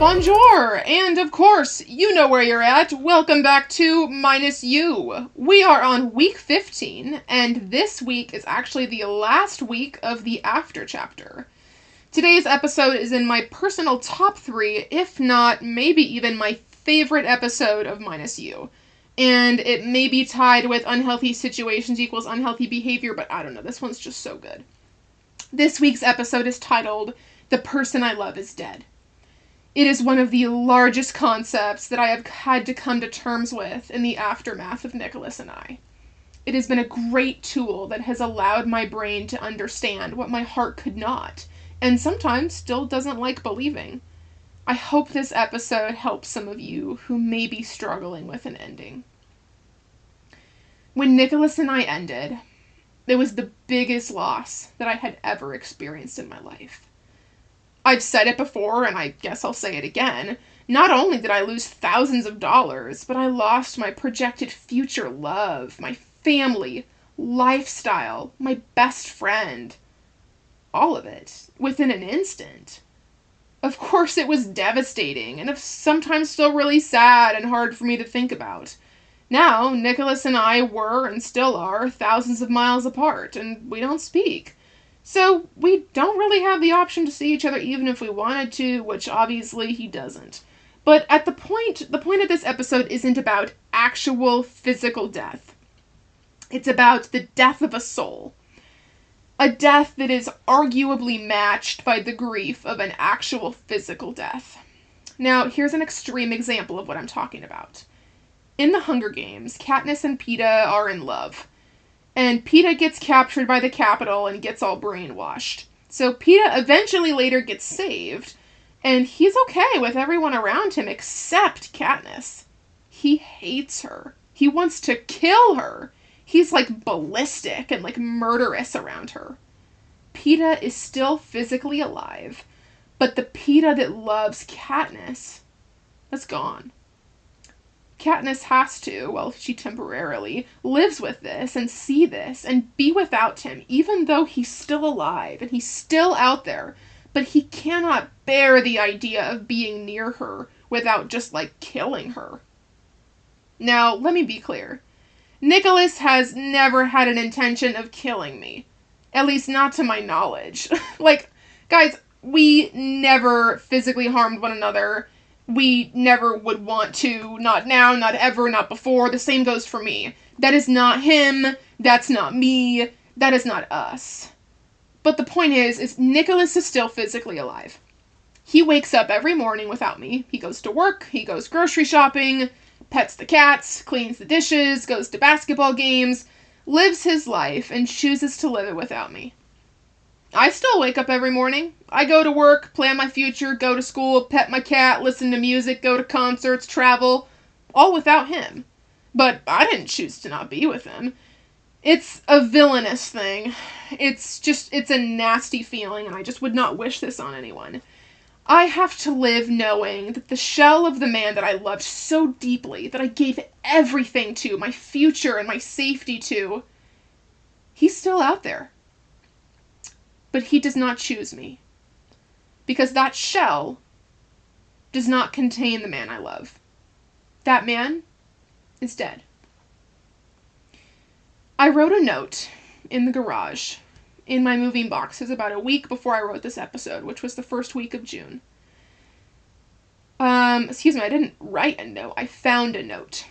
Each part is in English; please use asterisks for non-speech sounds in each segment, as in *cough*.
Bonjour! And of course, you know where you're at. Welcome back to Minus You. We are on week 15, and this week is actually the last week of the after chapter. Today's episode is in my personal top three, if not maybe even my favorite episode of Minus You. And it may be tied with unhealthy situations equals unhealthy behavior, but I don't know. This one's just so good. This week's episode is titled The Person I Love is Dead. It is one of the largest concepts that I have had to come to terms with in the aftermath of Nicholas and I. It has been a great tool that has allowed my brain to understand what my heart could not, and sometimes still doesn't like believing. I hope this episode helps some of you who may be struggling with an ending. When Nicholas and I ended, it was the biggest loss that I had ever experienced in my life. I've said it before, and I guess I'll say it again. Not only did I lose thousands of dollars, but I lost my projected future love, my family, lifestyle, my best friend. All of it within an instant. Of course, it was devastating, and sometimes still really sad and hard for me to think about. Now, Nicholas and I were and still are thousands of miles apart, and we don't speak. So we don't really have the option to see each other even if we wanted to, which obviously he doesn't. But at the point the point of this episode isn't about actual physical death. It's about the death of a soul. A death that is arguably matched by the grief of an actual physical death. Now, here's an extreme example of what I'm talking about. In the Hunger Games, Katniss and Peeta are in love and Peeta gets captured by the Capitol and gets all brainwashed. So Peeta eventually later gets saved, and he's okay with everyone around him except Katniss. He hates her. He wants to kill her. He's like ballistic and like murderous around her. Peeta is still physically alive, but the Peeta that loves Katniss, that's gone. Katniss has to, well, she temporarily lives with this and see this and be without him, even though he's still alive and he's still out there. But he cannot bear the idea of being near her without just like killing her. Now, let me be clear. Nicholas has never had an intention of killing me. At least not to my knowledge. *laughs* like, guys, we never physically harmed one another we never would want to. Not now, not ever, not before. The same goes for me. That is not him. That's not me. That is not us. But the point is, is Nicholas is still physically alive. He wakes up every morning without me. He goes to work, he goes grocery shopping, pets the cats, cleans the dishes, goes to basketball games, lives his life, and chooses to live it without me. I still wake up every morning. I go to work, plan my future, go to school, pet my cat, listen to music, go to concerts, travel, all without him. But I didn't choose to not be with him. It's a villainous thing. It's just, it's a nasty feeling, and I just would not wish this on anyone. I have to live knowing that the shell of the man that I loved so deeply, that I gave everything to, my future and my safety to, he's still out there but he does not choose me. Because that shell does not contain the man I love. That man is dead. I wrote a note in the garage in my moving boxes about a week before I wrote this episode, which was the first week of June. Um, excuse me, I didn't write a note, I found a note.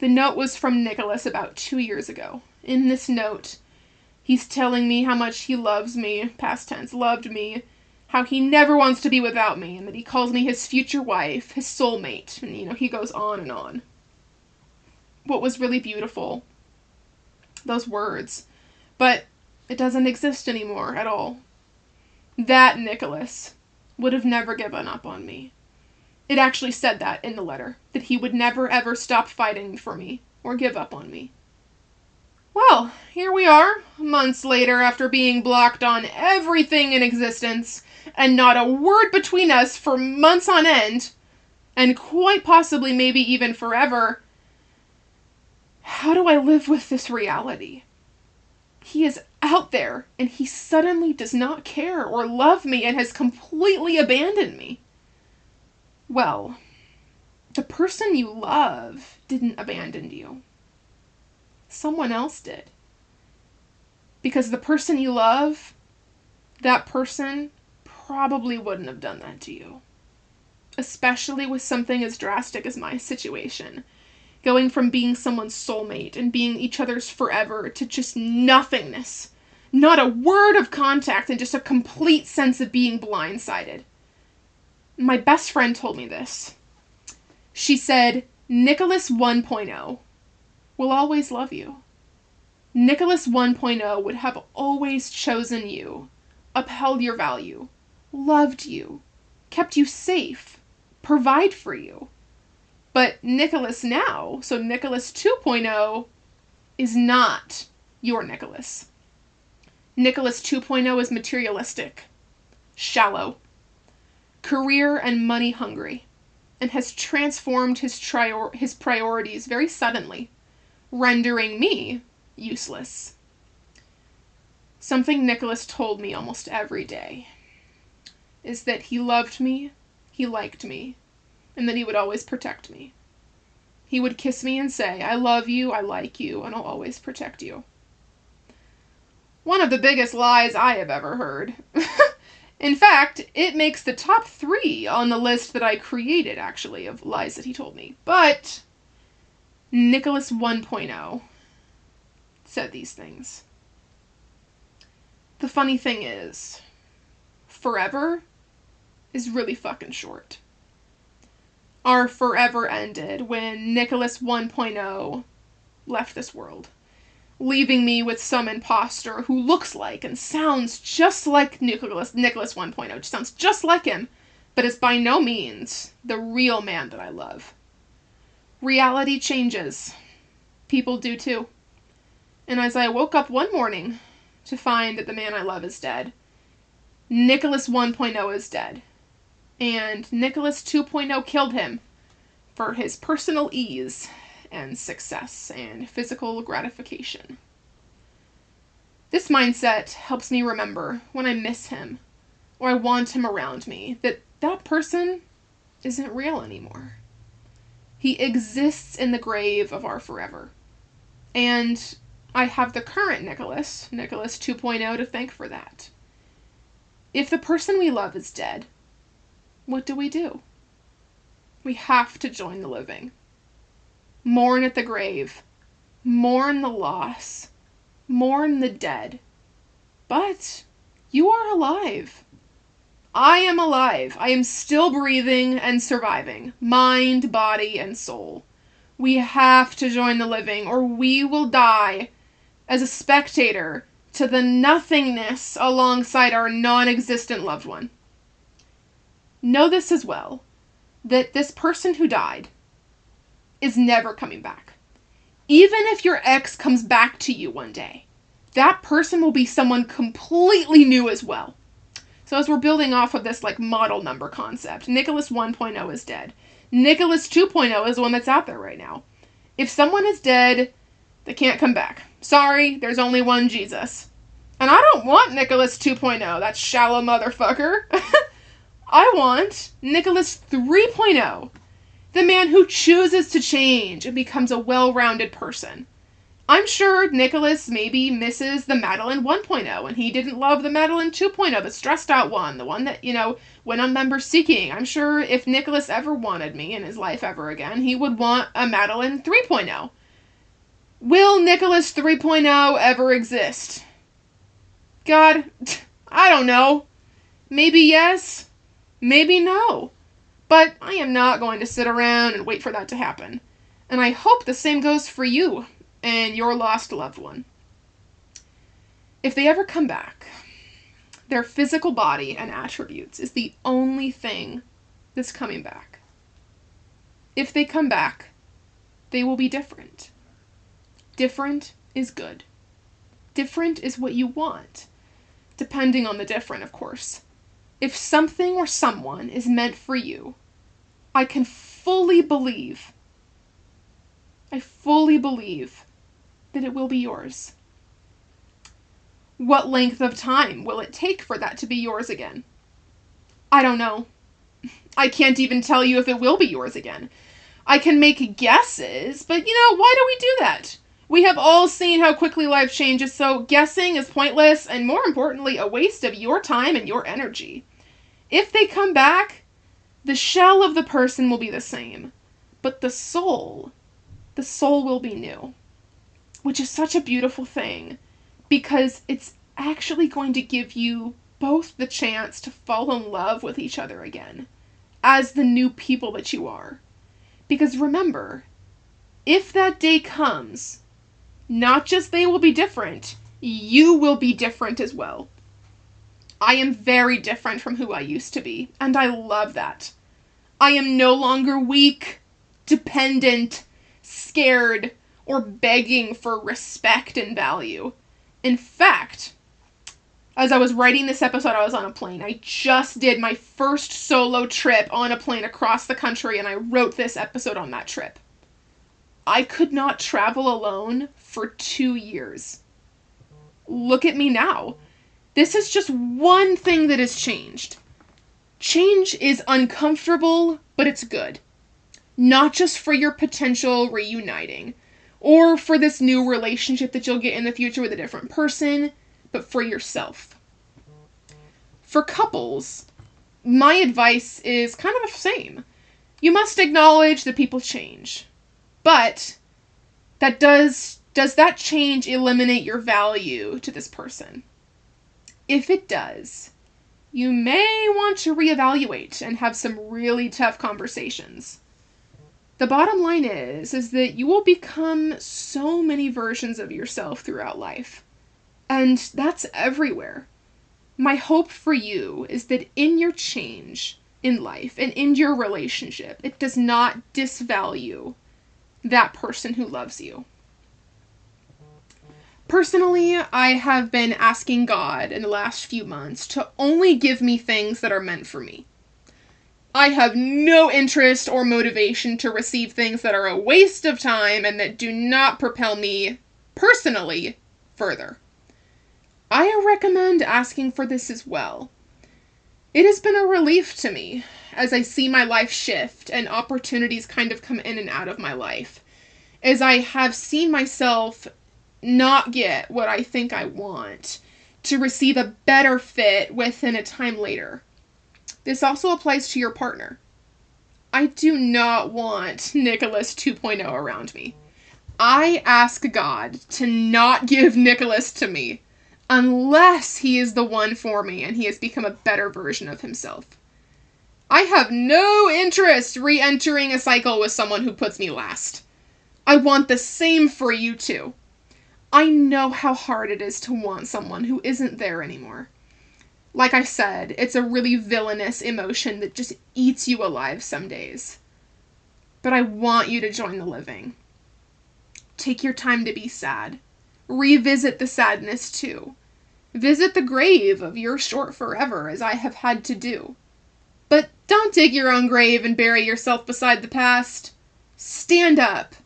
The note was from Nicholas about two years ago. In this note, He's telling me how much he loves me, past tense, loved me, how he never wants to be without me, and that he calls me his future wife, his soulmate, and you know, he goes on and on. What was really beautiful, those words, but it doesn't exist anymore at all. That Nicholas would have never given up on me. It actually said that in the letter, that he would never ever stop fighting for me or give up on me. Well, here we are, months later after being blocked on everything in existence, and not a word between us for months on end, and quite possibly maybe even forever. How do I live with this reality? He is out there, and he suddenly does not care or love me and has completely abandoned me. Well, the person you love didn't abandon you. Someone else did. Because the person you love, that person probably wouldn't have done that to you. Especially with something as drastic as my situation. Going from being someone's soulmate and being each other's forever to just nothingness. Not a word of contact and just a complete sense of being blindsided. My best friend told me this. She said, Nicholas 1.0 will always love you. Nicholas 1.0 would have always chosen you, upheld your value, loved you, kept you safe, provide for you. But Nicholas now, so Nicholas 2.0, is not your Nicholas. Nicholas 2.0 is materialistic, shallow, career and money hungry, and has transformed his, trior- his priorities very suddenly, rendering me useless. Something Nicholas told me almost every day is that he loved me, he liked me, and that he would always protect me. He would kiss me and say, I love you, I like you, and I'll always protect you. One of the biggest lies I have ever heard. *laughs* In fact, it makes the top three on the list that I created, actually, of lies that he told me. But Nicholas 1.0 said these things. The funny thing is, forever is really fucking short. Our forever ended when Nicholas 1.0 left this world, leaving me with some imposter who looks like and sounds just like Nicholas Nicholas 1.0, sounds just like him, but is by no means the real man that I love. Reality changes. People do too. And as I woke up one morning to find that the man I love is dead, Nicholas 1.0 is dead. And Nicholas 2.0 killed him for his personal ease and success and physical gratification. This mindset helps me remember when I miss him or I want him around me that that person isn't real anymore. He exists in the grave of our forever. And I have the current Nicholas, Nicholas 2.0, to thank for that. If the person we love is dead, what do we do? We have to join the living. Mourn at the grave, mourn the loss, mourn the dead. But you are alive. I am alive. I am still breathing and surviving, mind, body, and soul. We have to join the living, or we will die as a spectator to the nothingness alongside our non existent loved one. Know this as well that this person who died is never coming back. Even if your ex comes back to you one day, that person will be someone completely new as well. So as we're building off of this like model number concept, Nicholas 1.0 is dead. Nicholas 2.0 is the one that's out there right now. If someone is dead, they can't come back. Sorry, there's only one Jesus. And I don't want Nicholas 2.0, that shallow motherfucker. *laughs* I want Nicholas 3.0, the man who chooses to change and becomes a well rounded person. I'm sure Nicholas maybe misses the Madeline 1.0 and he didn't love the Madeline 2.0, the stressed out one, the one that, you know, went on member seeking. I'm sure if Nicholas ever wanted me in his life ever again, he would want a Madeline 3.0. Will Nicholas 3.0 ever exist? God, I don't know. Maybe yes, maybe no. But I am not going to sit around and wait for that to happen. And I hope the same goes for you and your lost loved one. If they ever come back, their physical body and attributes is the only thing that's coming back. If they come back, they will be different. Different is good. Different is what you want, depending on the different, of course. If something or someone is meant for you, I can fully believe, I fully believe that it will be yours. What length of time will it take for that to be yours again? I don't know. I can't even tell you if it will be yours again. I can make guesses, but you know, why do we do that? We have all seen how quickly life changes, so guessing is pointless and more importantly, a waste of your time and your energy. If they come back, the shell of the person will be the same, but the soul, the soul will be new, which is such a beautiful thing because it's actually going to give you both the chance to fall in love with each other again as the new people that you are. Because remember, if that day comes, not just they will be different, you will be different as well. I am very different from who I used to be, and I love that. I am no longer weak, dependent, scared, or begging for respect and value. In fact, as I was writing this episode, I was on a plane. I just did my first solo trip on a plane across the country, and I wrote this episode on that trip. I could not travel alone for two years. Look at me now. This is just one thing that has changed. Change is uncomfortable, but it's good. Not just for your potential reuniting, or for this new relationship that you'll get in the future with a different person, but for yourself. For couples, my advice is kind of the same. You must acknowledge that people change. But that does does that change eliminate your value to this person? If it does, you may want to reevaluate and have some really tough conversations. The bottom line is is that you will become so many versions of yourself throughout life. And that's everywhere. My hope for you is that in your change in life and in your relationship, it does not disvalue that person who loves you. Personally, I have been asking God in the last few months to only give me things that are meant for me. I have no interest or motivation to receive things that are a waste of time and that do not propel me, personally, further. I recommend asking for this as well. It has been a relief to me as I see my life shift and opportunities kind of come in and out of my life. As I have seen myself not get what I think I want to receive a better fit within a time later. This also applies to your partner. I do not want *laughs* Nicholas 2.0 around me. I ask God to not give *laughs* Nicholas to me unless he is the one for me and he has become a better version of himself. I have no interest re entering a cycle with someone who puts me last. I want the same for you too. I know how hard it is to want someone who isn't there anymore. Like I said, it's a really villainous emotion that just eats you alive some days. But I want you to join the living. Take your time to be sad. Revisit the sadness too. Visit the grave of your short forever, as I have had to do. But don't dig your own grave and bury yourself beside the past. Stand up.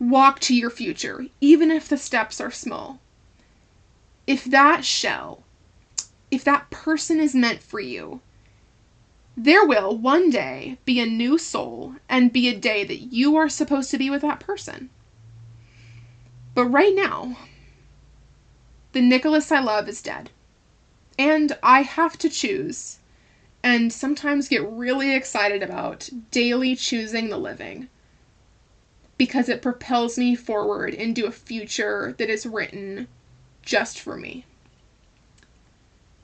Walk to your future, even if the steps are small. If that shell, if that person is meant for you, there will one day be a new soul and be a day that you are supposed to be with that person. But right now, the Nicholas I love is dead. And I have to choose, and sometimes get really excited about daily choosing the living because it propels me forward into a future that is written just for me.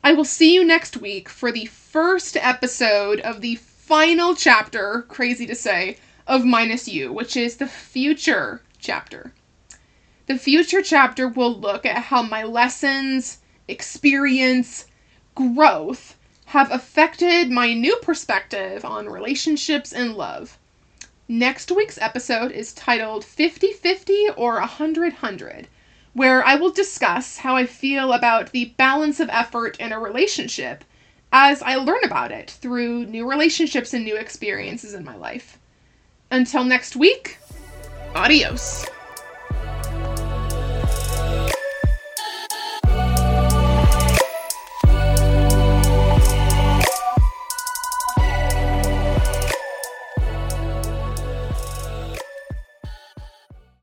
I will see you next week for the first episode of the final chapter, crazy to say, of Minus You, which is the future chapter. The future chapter will look at how my lessons, experience, growth have affected my new perspective on relationships and love. Next week's episode is titled 50 50 or 100 100, where I will discuss how I feel about the balance of effort in a relationship as I learn about it through new relationships and new experiences in my life. Until next week, adios.